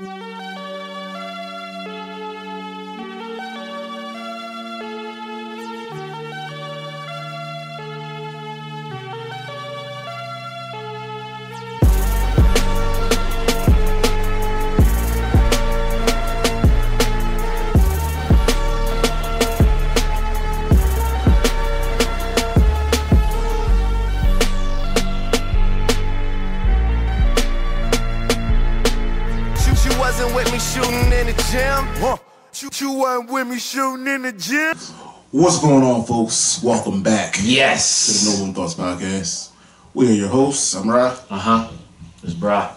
You, You, you with me shooting in the gym. What's going on, folks? Welcome back Yes. to the No One Thoughts Podcast. We are your hosts. I'm Ra. Uh huh. It's bra.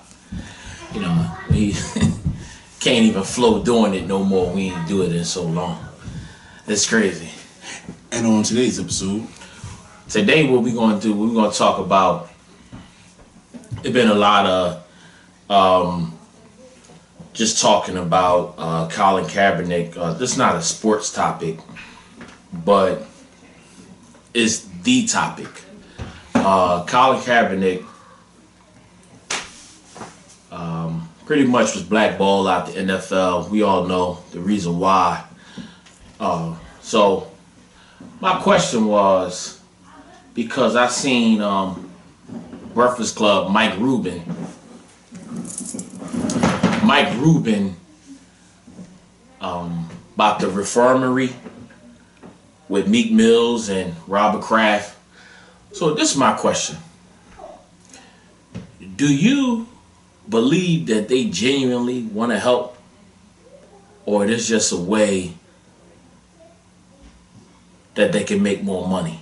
You know, we can't even flow doing it no more. We ain't do it in so long. It's crazy. And on today's episode, Today, what we going to do? We're going to talk about. It's been a lot of, um, just talking about uh, Colin Kaepernick. Uh, this is not a sports topic, but it's the topic. Uh, Colin Kaepernick um, pretty much was blackballed out the NFL. We all know the reason why. Uh, so my question was because I seen um, Breakfast Club Mike Rubin. Mike Rubin um, about the reformery with Meek Mills and Robert Kraft. So this is my question. Do you believe that they genuinely want to help? Or it is just a way that they can make more money?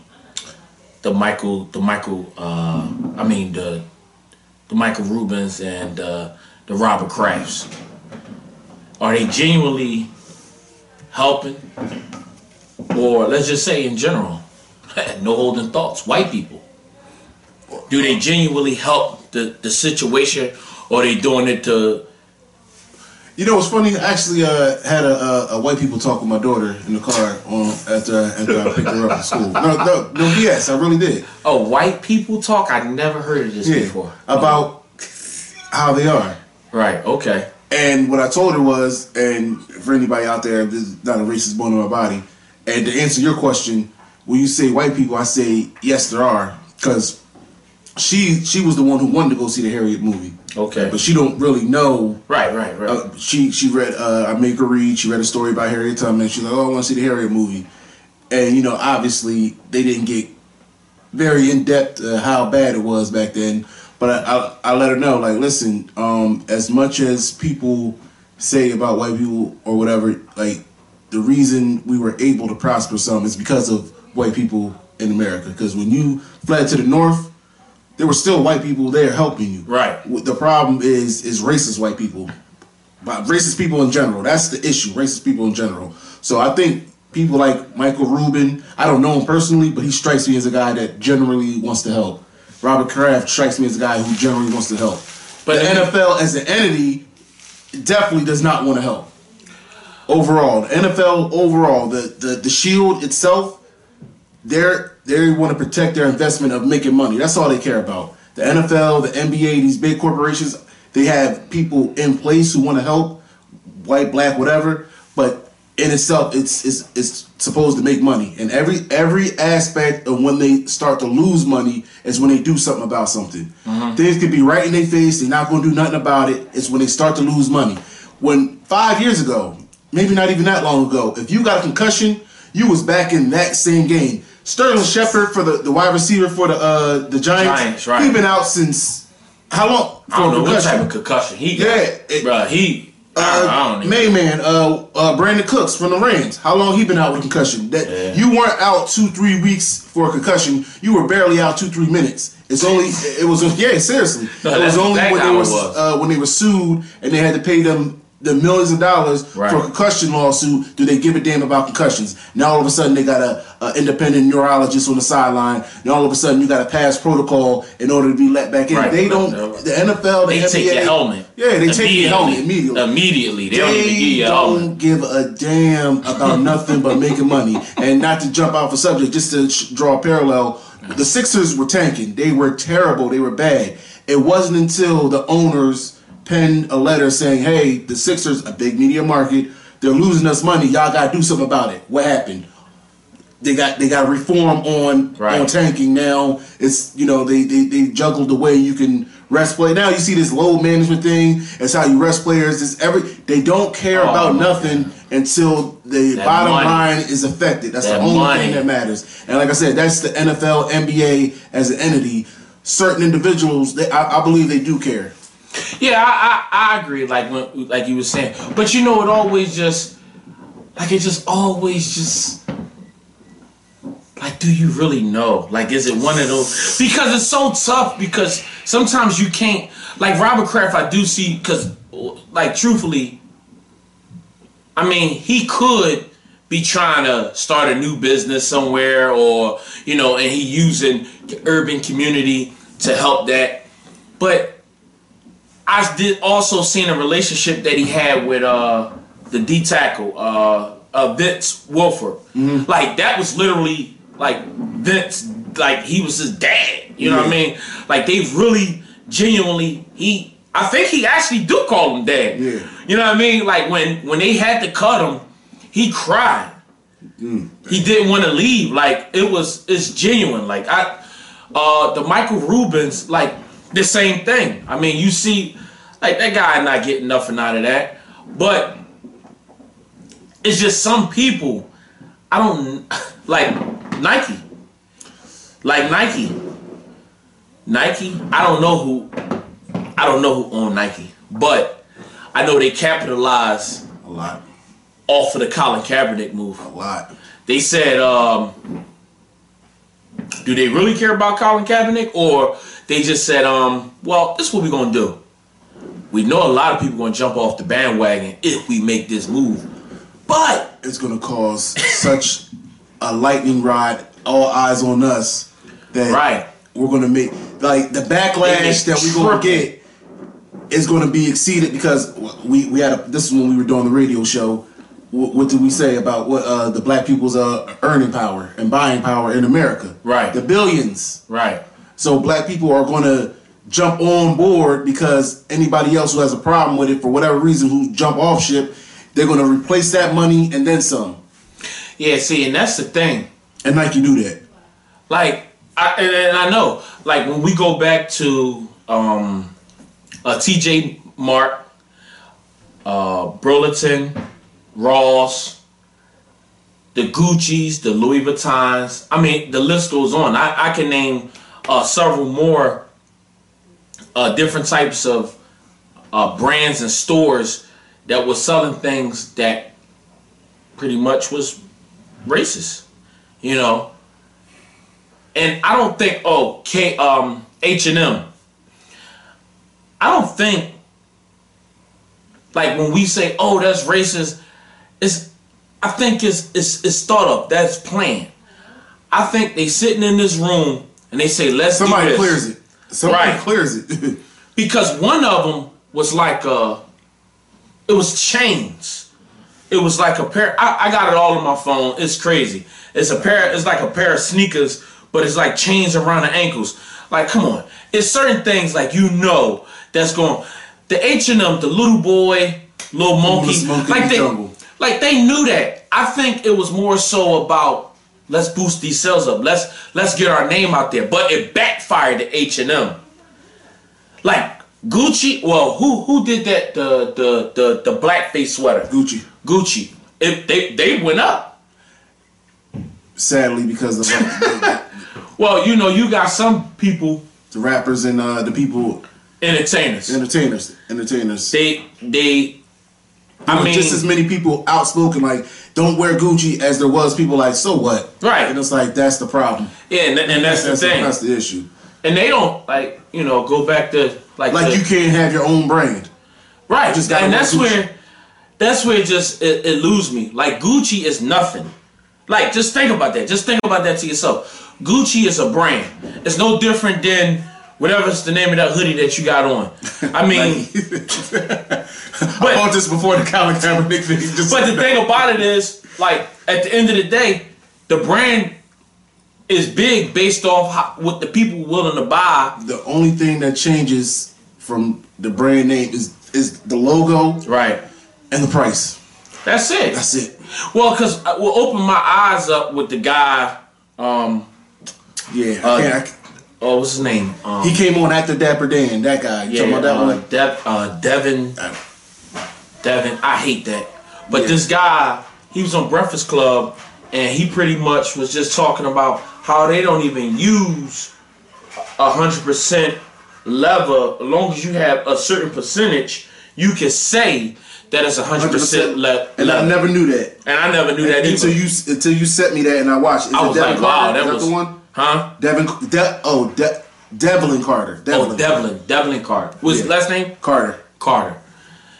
The Michael, the Michael, uh, I mean the the Michael Rubens and uh, the Robert Krafts. Are they genuinely helping? Or let's just say in general, no holding thoughts, white people. Do they genuinely help the, the situation or they doing it to you know, it's funny. I actually uh, had a, a, a white people talk with my daughter in the car on after after I picked her up at school. No, no, no, yes, I really did. oh white people talk? I never heard of this Yeah, before. about how they are. Right, okay. And what I told her was, and for anybody out there, this is not a racist bone in my body. And to answer your question, when you say white people, I say yes, there are, because she she was the one who wanted to go see the Harriet movie, Okay. but she don't really know. Right, right, right. Uh, she she read uh, I make her read. She read a story about Harriet Tubman. She's like, oh, I want to see the Harriet movie, and you know, obviously they didn't get very in depth uh, how bad it was back then. But I, I, I let her know, like, listen, um, as much as people say about white people or whatever, like, the reason we were able to prosper some is because of white people in America. Because when you fled to the north, there were still white people there helping you. Right. The problem is is racist white people, but racist people in general. That's the issue. Racist people in general. So I think people like Michael Rubin. I don't know him personally, but he strikes me as a guy that generally wants to help. Robert Kraft strikes me as a guy who generally wants to help. But the NFL as an entity definitely does not want to help. Overall, the NFL overall, the the, the shield itself, they're they want to protect their investment of making money. That's all they care about. The NFL, the NBA, these big corporations, they have people in place who want to help, white, black, whatever. But in itself, it's it's it's supposed to make money. And every every aspect of when they start to lose money is when they do something about something. Things could be right in their face. They're not going to do nothing about it. It's when they start to lose money. When five years ago, maybe not even that long ago, if you got a concussion, you was back in that same game. Sterling Shepard for the, the wide receiver for the uh, the Giants. Giants, right. He been out since how long? I don't For know what type of concussion he got. Yeah, it- Bruh, he. Uh, main man, uh, uh, Brandin Cooks from the Rams. How long he been out with concussion? That Yeah. you weren't out two, three weeks for a concussion. You were barely out two, three minutes. It's only it was yeah, seriously. No, it was only when they how it was, was. uh, when they were sued and they had to pay them the millions of dollars Right. for a concussion lawsuit. Do they give a damn about concussions? Now all of a sudden they got a, a independent neurologist on the sideline. Now all of a sudden you got to pass protocol in order to be let back in. Right. They don't. The NFL, the They NBA, take your helmet. Yeah, they take your helmet immediately. Immediately. They, don't even give a don't give a damn about nothing but making money. And not to jump off a subject, just to sh- draw a parallel, the Sixers were tanking. They were terrible. They were bad. It wasn't until the owners penned a letter saying, "Hey, the Sixers, a big media market, they're losing us money. Y'all got to do something about it." What happened? They got they got reform on Right. on tanking now. It's you know they, they they juggled the way you can rest play. Now you see this load management thing. It's how you rest players. It's every they don't care Oh, about nothing until the That bottom money. line is affected. That's That the only money. thing that matters. And like I said, that's the NFL, NBA as an entity. Certain individuals, they, I, I believe they do care. Yeah, I, I, I agree. Like when, like you were saying, but you know, it always just like it just always just like, do you really know? Like, is it one of those? Because it's so tough. Because sometimes you can't. Like Robert Kraft, I do see because, like, truthfully, I mean, he could be trying to start a new business somewhere, or you know, and he using the urban community to help that, but. I did also seen a relationship that he had with uh the D tackle, uh, uh Vince Wilfork. Like that was literally like Vince, like he was his dad. You know what I mean? Like they really genuinely he. I think he actually do call him dad. Yeah. You know what I mean? Like when when they had to cut him, he cried. He didn't want to leave. Like it was it's genuine. Like I uh the Michael Rubens, like the same thing. I mean, you see, like that guy not getting nothing out of that. But it's just some people I don't like Nike. Like Nike. Nike, I don't know who I don't know who owned Nike, but I know they capitalized A lot, off of the Colin Kaepernick move. a lot. They said, um, do they really care about Colin Kaepernick, or they just said, um, well, this is what we're gonna do. We know a lot of people gonna jump off the bandwagon if we make this move, but It's gonna cause such a lightning rod. All eyes on us. That Right. we're gonna make like the backlash that we're gonna get is gonna be exceeded because we we had a, this is when we were doing the radio show. What, what did we say about what uh, the black people's uh, earning power and buying power in America? Right. the billions. right, So black people are going to jump on board because anybody else who has a problem with it for whatever reason who jump off ship, they're going to replace that money and then some. yeah. See, and that's the thing. And Nike do that. Like, I, and, and I know, like when we go back to um, uh, T.J. Maxx, uh, Burlington, Ross, the Gucci's, the Louis Vuittons. I mean, the list goes on. I, I can name uh, several more uh, different types of uh, brands and stores that was selling things that pretty much was racist. You know, and I don't think oh K um H and M. I don't think like when we say oh that's racist, it's I think it's it's it's thought of that's planned. I think they sitting in this room and they say let's do Somebody this. clears it. Somebody Right. clears it. because one of them was like uh it was chains it was like a pair I, I got it all on my phone it's crazy it's a pair it's like a pair of sneakers but it's like chains around the ankles like come on it's certain things like you know that's going the h&m the little boy little monkey in like the they jungle. like they knew that i think it was more so about let's boost these sales up let's let's get our name out there but it backfired to h&m like Gucci. Well, who who did that? The the the the blackface sweater. Gucci. Gucci. It, they they went up. Sadly, because of the, Well, you know, you got some people, the rappers and uh, the people, entertainers. entertainers, entertainers. They they. I mean, just as many people outspoken like don't wear Gucci as there was people like so what Right. and it's like that's the problem yeah, and, and that's, that's the thing. that's the issue and they don't like you know go back to like like the- you can't have your own brand Right, just gotta and that's Gucci. where that's where it just it, it lose me. Like Gucci is nothing. Like just think about that. Just think about that to yourself. Gucci is a brand. It's no different than whatever's the name of that hoodie that you got on. I mean, but, I bought this before the Colin Kaepernick thing just but the thing about it is, like at the end of the day, the brand is big based off how, what the people willing to buy. the only thing that changes from the brand name is is the logo Right. and the price. That's it. That's it. Well, because we'll open my eyes up with the guy. Um, Yeah. Uh, I can't- I can't- oh, what's his name? Um, he came on after Dapper Dan. That guy. You yeah, talking about that uh, one? Dev, uh, Devin. Uh, Devin, I hate that. But Yeah. this guy, he was on Breakfast Club, and he pretty much was just talking about how they don't even use a hundred percent leather. As long as you have a certain percentage, you can say that it's a hundred percent 100%. And I never knew that. and I never knew that until either. you until you sent me that and I watched. Is I it was like, wow, that Is was the one. Huh? Devin. De- oh, De- Devlin Carter. Oh, Devlin, Devlin Carter. What's his last name? Carter. Carter.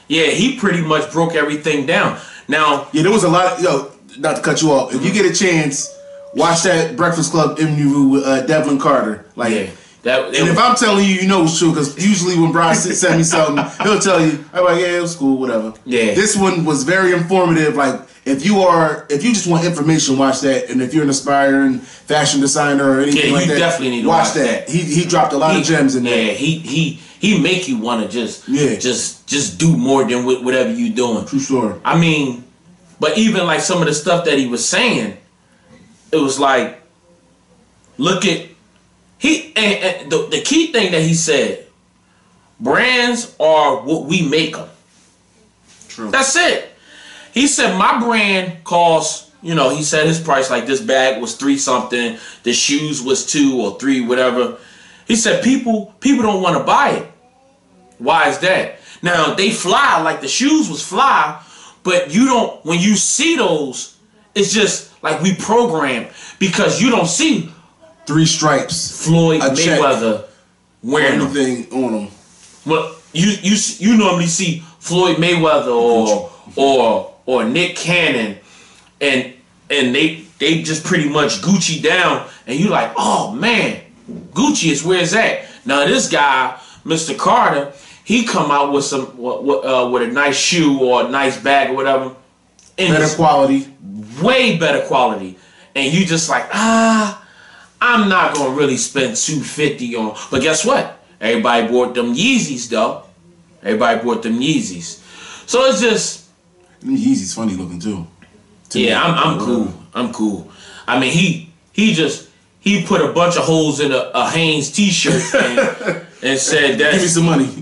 Yeah, he pretty much broke everything down. Now, Yeah, there was a lot. Of, yo, not to cut you off. If you get a chance, watch that Breakfast Club interview with uh, Devlin Carter. Like, yeah, that and if I'm telling you, you know it's true. Because usually when Brian s- send me something, he'll tell you, I'm like, yeah, it was cool, whatever. Yeah. This one was very informative. Like, if you are, if you just want information, watch that. And if you're an aspiring fashion designer or anything Yeah, like you that, definitely need to watch watch that. that. He he dropped a lot he, of gems in yeah, there. he he he make you want to just Yeah. just just do more than wh- whatever you're doing. True story. I mean, but even like some of the stuff that he was saying, it was like, look at he and, and the the key thing that he said, brands are what we make them. True. That's it. He said my brand costs, you know, he said his price like this bag was three something, the shoes was two or three, whatever. He said people people don't want to buy it. Why is that? Now they fly like the shoes was fly, but you don't when you see those, it's just like we program because you don't see Three stripes. Floyd A check. Mayweather wearing them. Anything on them. Well, you you you normally see Floyd Mayweather or or or Nick Cannon, and and they they just pretty much Gucci down, and you like, oh man, Gucci is where's that? Now this guy, Mr. Carter, he come out with some with, uh, with a nice shoe or a nice bag or whatever, Better quality. way better quality, and you just like ah. I'm not gonna really spend 250 on but guess what? Everybody bought them Yeezys though. Everybody bought them Yeezys. So it's just Yeezy's funny looking too. To yeah, me. I'm I'm uh-huh. cool. I'm cool. I mean he he just he put a bunch of holes in a, a Hanes t-shirt and, and said Give me some money.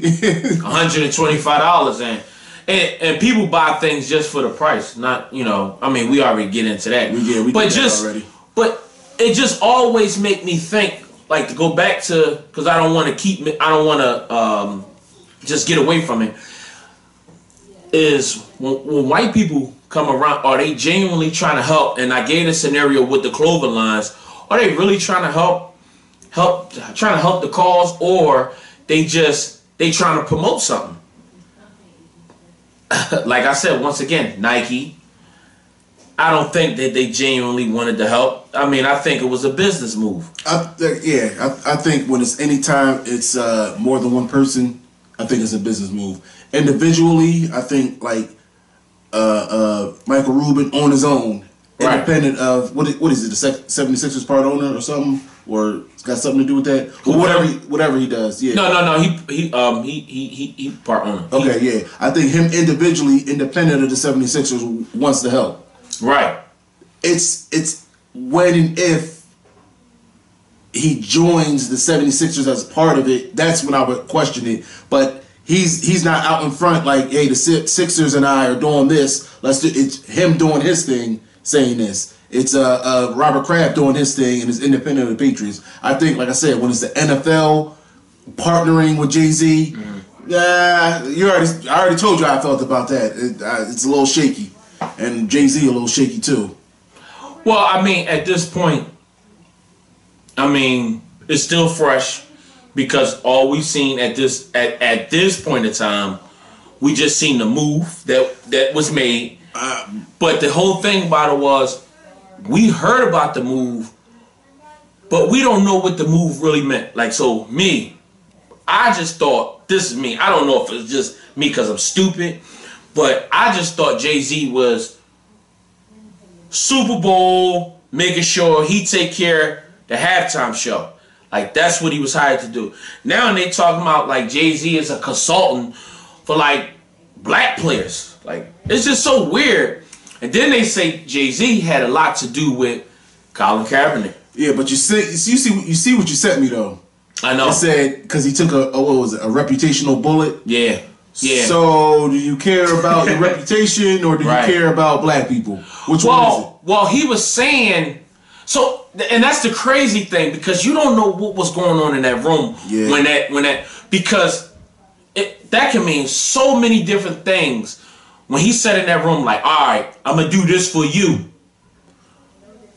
$125 and and, and people buy things just for the price, not you know. I mean, we already get into that. We did, we but that just, already. but it just always make me think, like to go back to, because I don't want to keep, I don't want to um, just get away from it. Is when, when white people come around, are they genuinely trying to help? And I gave a scenario with the clothing lines. Are they really trying to help, help, trying to help the cause, or they just they trying to promote something? like I said, once again, Nike. I don't think that they genuinely wanted to help. I mean, I think it was a business move. I, th- yeah, I, I think when it's any time it's uh, more than one person, I think it's a business move. Individually, I think like uh, uh, Michael Rubin on his own, Right. independent of what what is it, the sec- 76ers part owner or something, or it's got something to do with that, or whatever he, whatever he does. Yeah. No, no, no. He he um he he he, he part owner. He- Okay, yeah. I think him individually, independent of the 76ers, wants to help. Right. it's it's when and if he joins the 76ers as part of it, that's when I would question it. But he's he's not out in front like, hey, the Si- Sixers and I are doing this. Let's do it's him doing his thing, saying this. It's uh, uh Robert Kraft doing his thing and is independent of the Patriots. I think, like I said, when it's the NFL partnering with Jay Z, yeah, you already I already told you how I felt about that. It, uh, it's a little shaky, and Jay Z a little shaky too. Well, I mean, at this point, I mean, it's still fresh because all we've seen at this at, at this point in time, we just seen the move that that was made. Uh, but the whole thing about it was, we heard about the move, but we don't know what the move really meant. Like, so me, I just thought this is me. I don't know if it's just me because I'm stupid, but I just thought Jay Z was Super Bowl, making sure he take care the halftime show. Like that's what he was hired to do. Now they talking about like Jay Z is a consultant for like black players. Like it's just so weird. And then they say Jay Z had a lot to do with Colin Kaepernick. Yeah, but you see, you see, you see what you sent me though. I know. It said because he took a, a what was it, a reputational bullet. yeah, yeah. So, do you care about your reputation or do you care about black people? Which one well, well, he was saying. So, and that's the crazy thing because you don't know what was going on in that room Yeah. when that when that because it, that can mean so many different things. When he said in that room, like, "All right, I'm gonna do this for you,"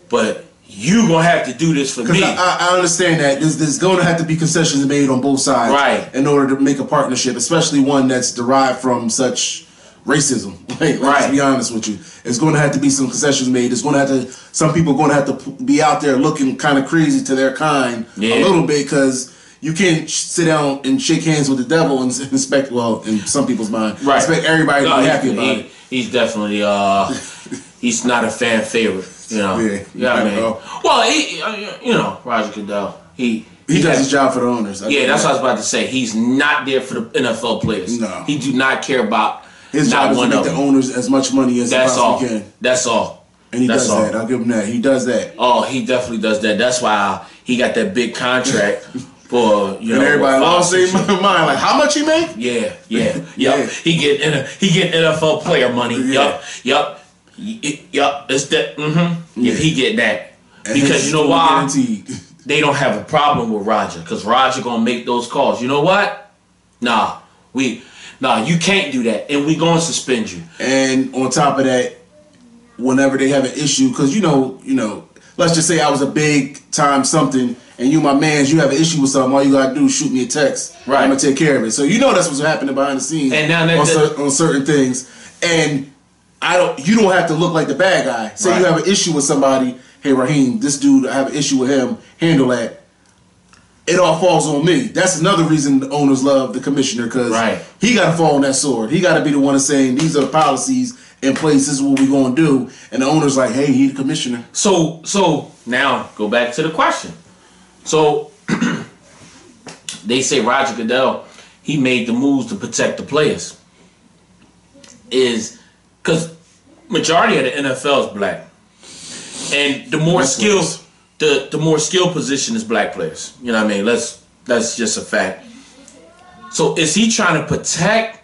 but you gonna have to do this for me. I, I understand that there's, there's going to have to be concessions made on both sides, Right. In order to make a partnership, especially one that's derived from such racism. Like, let's be honest with you, it's going to have to be some concessions made. It's going to have to. Some people are going to have to be out there looking kind of crazy to their kind Yeah. a little bit because. You can't sit down and shake hands with the devil and expect, well, in some people's mind, Right. expect everybody to No, be happy about he- it. He's definitely uh, he's not a fan favorite. You know. Yeah, Yeah. I mean, know. well, he, uh, you know, Roger Goodell. He He does has- his job for the owners. I Yeah, that's that. what I was about to say. He's not there for the NFL players. No. He do not care about His not job is to make the owners as much money as That's he all. can. That's all. And he That's does all. that. I'll give him that. He does that. Oh, he definitely does that. That's why he got that big contract for you know. And everybody five, lost their mind. Like, how much he make? Yeah, yeah, Yeah. yep. He get in he get NFL player money. Yeah. Yup, yup, It's that. Mm-hmm. Yeah. If he get that, And because you know why Guaranteed. they don't have a problem with Roger, because Roger gonna make those calls. You know what? Nah, we, nah, you can't do that, and we gonna suspend you. And on top of that, whenever they have an issue, because you know, you know, let's just say I was a big time something, and you my man's, you have an issue with something, all you gotta do is shoot me a text. Right. I'm gonna take care of it. So you know that's what's happening behind the scenes And now that- on, cer- on certain things, and I don't. You don't have to look like the bad guy. Say you have an issue with somebody. Hey Raheem, this dude, I have an issue with him. Handle that. It all falls on me. That's another reason the owners love the commissioner because Right. he got to fall on that sword. He got to be the one that's saying these are the policies in place. This is what we're going to do. And the owner's like, hey, he the commissioner. So, so now go back to the question. So they say Roger Goodell, he made the moves to protect the players. Is because majority of the NFL is black, and the more skilled, players. the the more skill position is black players. You know what I mean? Let's that's just a fact. So is he trying to protect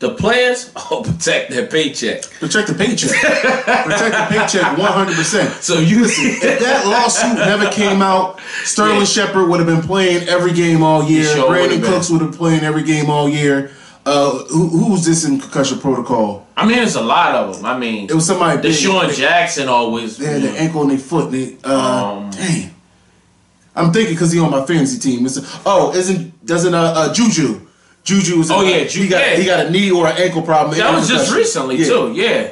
the players or oh, protect their paycheck? Protect the paycheck. Protect the paycheck 100%. So you If that lawsuit never came out, Sterling Yeah. Shepard would have been playing every game all year. sure Brandin. Cooks would have been playing every game all year. Uh, who, who was this in concussion protocol? I mean, there's a lot of them. I mean, It was somebody big. DeSean Jackson always. They had the ankle and their foot. And They, uh, Um, dang. I'm thinking because he on my fantasy team. It's, oh, isn't doesn't uh, uh Juju? Juju is. Oh, yeah, he Ju- got yeah. he got a knee or an ankle problem. that was just recently Yeah. too. Yeah,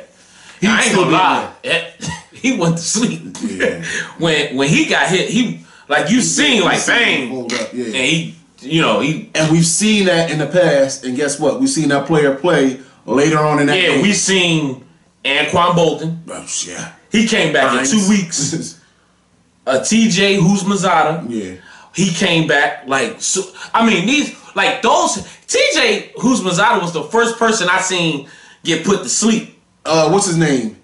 He I ain't gonna lie. Eh, he went to sleep Yeah. when when he got hit. He like you seen like bang, yeah. and he you know he And we've seen that in the past. And guess what? We've seen that player play later on in that yeah game. we seen Anquan Boldin. Oh, yeah. He came back in two weeks. A T.J. Houshmandzadeh. yeah. He came back like so. I mean these like those T.J. Houshmandzadeh was the first person I seen get put to sleep. Uh, what's his name?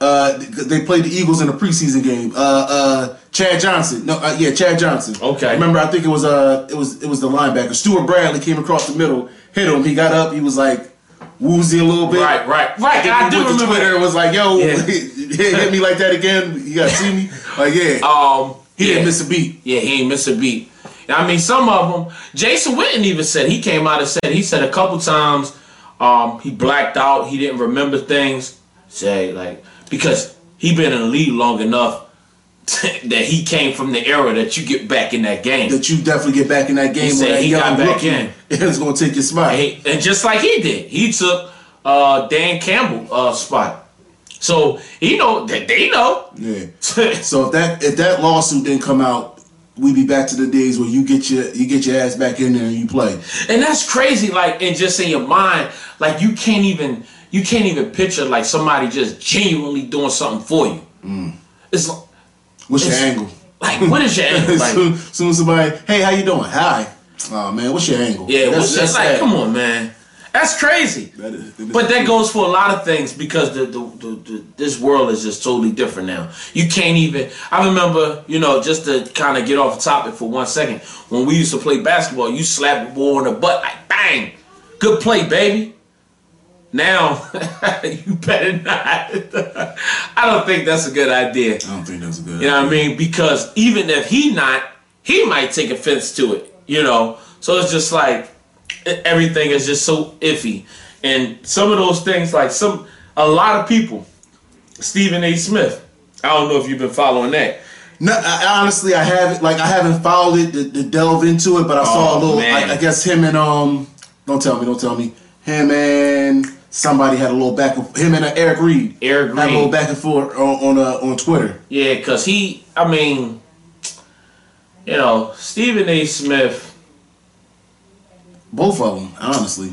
Uh, they played the Eagles in a preseason game. Uh, uh, Chad Johnson. No, uh, yeah, Chad Johnson. Okay. Remember, I think it was uh, it was it was the linebacker. Stewart Bradley came across the middle, hit him. He got up. He was like woozy a little bit. Right, right, right. Then I do remember Twitter that. and was like, "Yo, Yeah. hit, hit me like that again. You gotta see me." Like, yeah, Um, he yeah. didn't miss a beat. Yeah, he ain't miss a beat. I mean, some of them. Jason Witten even said he came out and said he said a couple times um, he blacked out. He didn't remember things. Say like because he been in the league long enough that he came from the era that you get back in that game. That you definitely get back in that game. He said he got back rookie in. is gonna take your spot. And, he- and just like he did, he took uh, Dan Campbell uh, spot. So he know that they know. Yeah. So if that if that lawsuit didn't come out, we'd be back to the days where you get your you get your ass back in there and you play. And that's crazy, like, and just in your mind, like you can't even you can't even picture like somebody just genuinely doing something for you. Mm. It's What's your angle? like what is your angle? Like, soon, soon as somebody, hey, how you doing? Hi. Oh man, what's your angle? yeah, what's that's like, sad. come on, man. That's crazy. That is- that is but that goes for a lot of things because the, the, the, the this world is just totally different now. You can't even. I remember, you know, just to kind of get off the topic for one second. When we used to play basketball, you slap a ball in the butt like bang, good play, baby. Now you better not. I don't think that's a good idea. I don't think that's a good. You know what I mean? Because even if he not, he might take offense to it. You know, so it's just like everything is just so iffy, and some of those things, like some a lot of people, Stephen A. Smith. I don't know if you've been following that. No, I, honestly, I haven't like I haven't followed it to, to delve into it, but I saw Oh, a little. I, I guess him and um, don't tell me, don't tell me. Him and somebody had a little back. and Him and uh, Eric Reid. Eric Reid had a little back and forth on on, uh, on Twitter. Yeah, because he, I mean, you know, Stephen A. Smith, Both of them, honestly.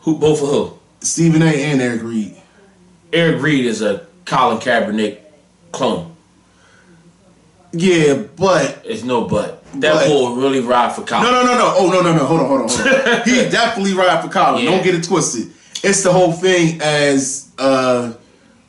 who both of who? Stephen A. and Eric Reid. Eric Reid is a Colin Kaepernick clone. Yeah, but It's no but. That boy really ride for Colin. no, no, no, no. Oh no, no, no. Hold on, hold on, hold on. he definitely ride for Colin. Yeah. Don't get it twisted. It's the whole thing as uh,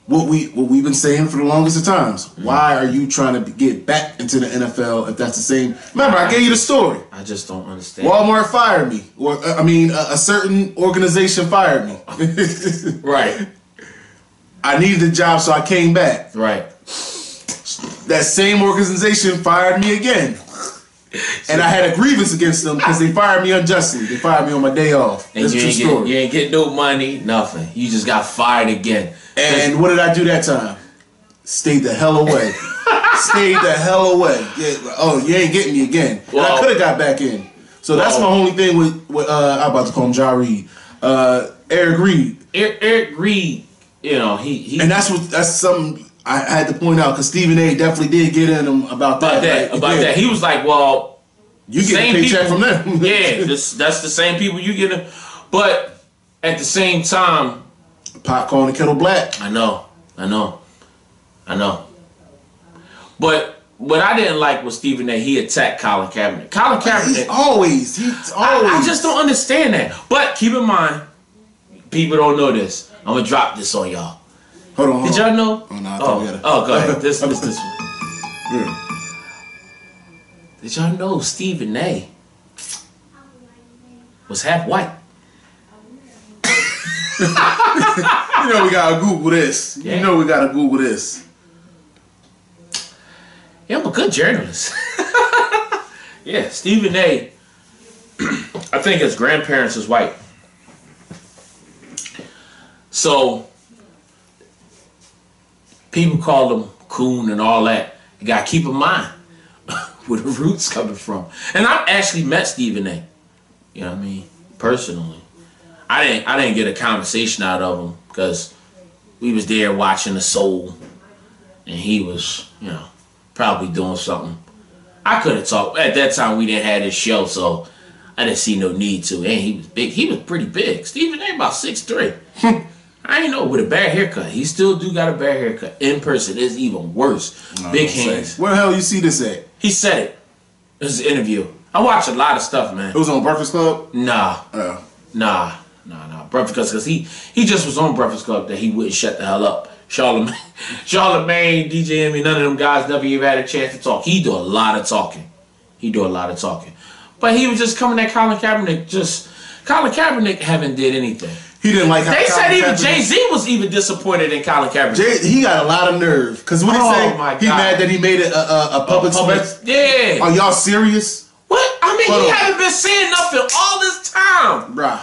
what we what we've been saying for the longest of times. Why are you trying to get back into the NFL if that's the same? Remember, I gave you the story. I just don't understand. Walmart fired me, or uh, I mean, a, a certain organization fired me. Right, I needed a job, so I came back. right. That same organization fired me again. And I had a grievance against them because they fired me unjustly. They fired me on my day off. And That's a you true ain't, get, story. you ain't get no money, nothing. You just got fired again. And what did I do that time? Stayed the hell away. Stayed the hell away. Yeah, oh, you ain't getting me again. and I could have got back in. So that's my only thing with, with uh, I'm about to call him Ja Reed. Uh, Eric Reid. Eric, Eric Reid, you know, he he And that's what that's something I had to point out because Stephen A. definitely did get in him about that. about that Like, about that. He was like, well, You get a paycheck people. from them. yeah, this that's the same people you get. In. But at the same time, calling the kettle black. I know, I know, I know. But what I didn't like was Stephen A. He attacked Colin Kaepernick. Colin He's Kaepernick. always, he's I, always. I just don't understand that. But keep in mind, people don't know this. I'm gonna drop this on y'all. Hold on. Hold Did y'all know? Oh, no, I oh, gotta- oh, go ahead. This, this, this one. Yeah. Did y'all know Stephen A. was half white? You know we gotta Google this. Yeah. You know we gotta Google this. Yeah, I'm a good journalist. yeah, Stephen A. I think his grandparents is white. So people call them coon and all that. You gotta keep in mind where the roots coming from. And I've actually met Stephen A. You know what I mean? Personally. I didn't I didn't get a conversation out of him because we was there watching the soul and he was, you know, probably doing something. I couldn't talk at that time. We didn't have this show, so I didn't see no need to. And he was big. He was pretty big. Stephen A. about six three. I ain't know with a bad haircut. He still do got a bad haircut. In person is even worse. big hands. Where the hell you see this at? He said it. It was an interview. I watch a lot of stuff, man. It was on Breakfast Club. Nah, Oh. Nah, nah, nah. Breakfast Club, because he he just was on Breakfast Club that he wouldn't shut the hell up. Charlemagne, Charlemagne, DJ Envy, none of them guys never even had a chance to talk. He do a lot of talking. He do a lot of talking. But he was just coming at Colin Kaepernick. Just Colin Kaepernick haven't did anything. He didn't like how They said even Jay Z was even disappointed in Colin Kaepernick. Jay, he got a lot of nerve. Cause what he Oh, say? He mad that he made it a, a, a public, Public- yeah. Are y'all serious, what? I mean, Hold he haven't been saying nothing all this time. bruh?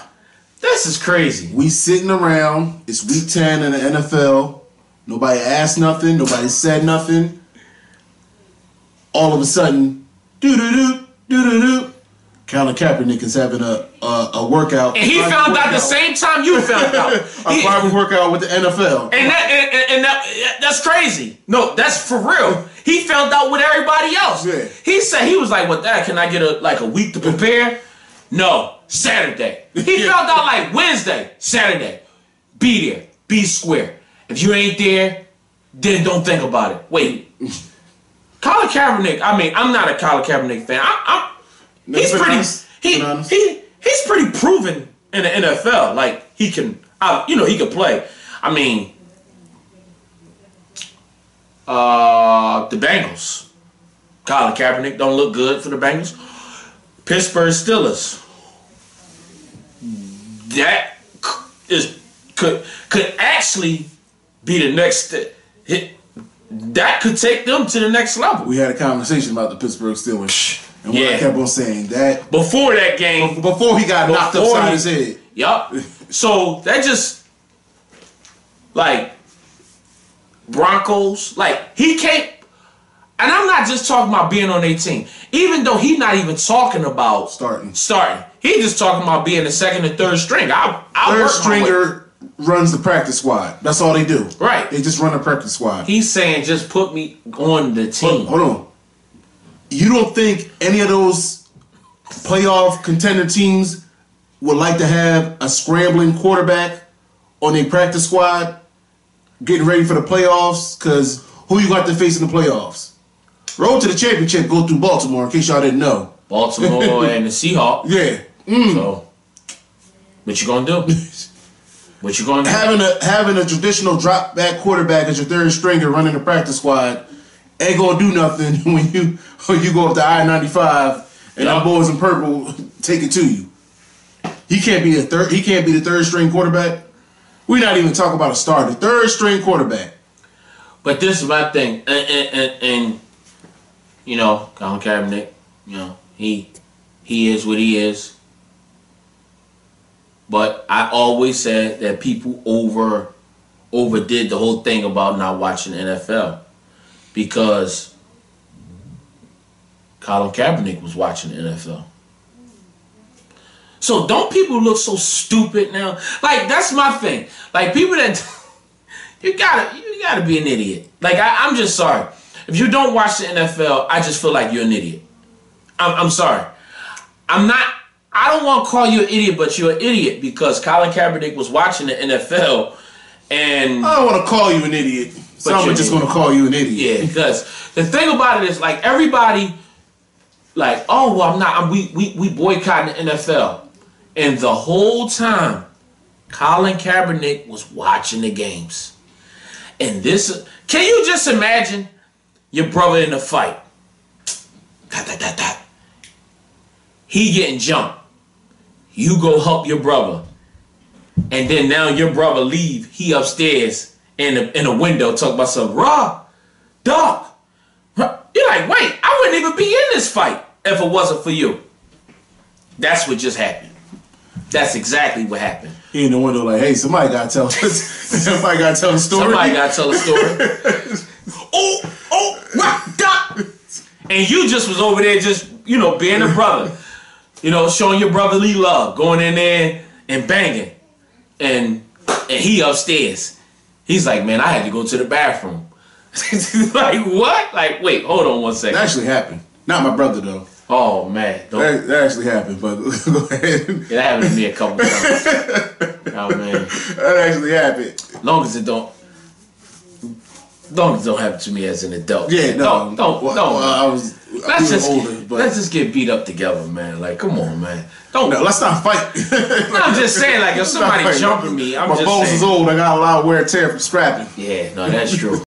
This is crazy. We sitting around. It's week ten in the NFL. Nobody asked nothing. Nobody said nothing. All of a sudden, doo doo doo doo doo doo. Colin Kaepernick is having a a, a workout. And he found out the same time you found out. a He- private workout with the NFL. And that and, and- and that that's crazy. No, that's for real. He found out with everybody else. Yeah. He said he was like, "What that? Can I get a like a week to prepare?" No, Saturday. He Yeah. found out like Wednesday, Saturday. Be there. Be square. If you ain't there, then don't think about it. Wait. Colin Kaepernick. I mean, I'm not a Colin Kaepernick fan. I, I'm. No, He's pretty. honest. He, he he's pretty proven in the NFL. Like he can, uh, you know, he can play. I mean, uh, the Bengals. Colin Kaepernick don't look good for the Bengals. Pittsburgh Steelers. That is could could actually be the next. Hit, that could take them to the next level. We had a conversation about the Pittsburgh Steelers. And what I Yeah. kept on saying that Before that game, before he got knocked Before upside he- his head. Yup. So that just like Broncos, like he can't. And I'm not just talking about being on 18. Even though he's not even talking about Starting. starting, he just talking about being the second and third string. I, I Third stringer runs the practice squad. That's all they do. Right. They just run a practice squad. He's saying just put me on the team. Hold on. You don't think any of those playoff contender teams would like to have a scrambling quarterback on their practice squad getting ready for the playoffs? Because who you got to face in the playoffs? Road to the championship go through Baltimore, in case y'all didn't know. Baltimore and the Seahawks. Yeah. Mm. So, what you gonna do? What you gonna do? having a having a traditional drop back quarterback as your third stringer running the practice squad ain't gonna do nothing when you when you go up to I ninety five and Yeah. them boys in purple take it to you. He can't be a third. He can't be the third string quarterback. We're not even talking about a starter. Third string quarterback. But this is my thing, and, and, and, and you know, Colin Kaepernick, you know, he he is what he is. But I always said that people over overdid the whole thing about not watching NFL because Colin Kaepernick was watching the NFL. So don't people look so stupid now? Like that's my thing. Like people that you gotta you gotta be an idiot. Like I, I'm just sorry. If you don't watch the NFL, I just feel like you're an idiot. I'm, I'm sorry. I'm not. I don't want to call you an idiot, but you're an idiot because Colin Kaepernick was watching the NFL, and I don't want to call you an idiot. So But I'm just gonna call you an idiot. yeah, because the thing about it is like everybody, like oh well, I'm not. I'm, we we we boycotting the NFL, and the whole time, Colin Kaepernick was watching the games, and this. Can you just imagine your brother in a fight? Da, da, da, da. He getting jumped. You go help your brother, and then now your brother leave. He upstairs in a in a window talk about some raw, dog. You're like, wait, I wouldn't even be in this fight if it wasn't for you. That's what just happened. That's exactly what happened. He in the window like, hey, somebody gotta tell somebody gotta tell the story. Somebody got to tell a story. oh, oh, what, duck. And you just was over there, just you know, being a brother, you know, showing your brotherly love, going in there and banging, and and he upstairs. He's like, man, I had to go to the bathroom. like what? Like, wait, hold on one second. That actually happened. Not my brother though. Oh man, don't, That, that actually happened, but go ahead. that happened to me a couple times. Oh man. That actually happened. long as it don't long as it don't happen to me as an adult. Yeah, no, don't don't well, don't. well, I was let's just older, but let's just get beat up together, man. Like, come on, man. Don't. no, let's not fight. I'm just saying, like, if somebody jumping me, I'm my just bones saying. is old. I got a lot of wear and tear from scrapping. Yeah, no, that's true.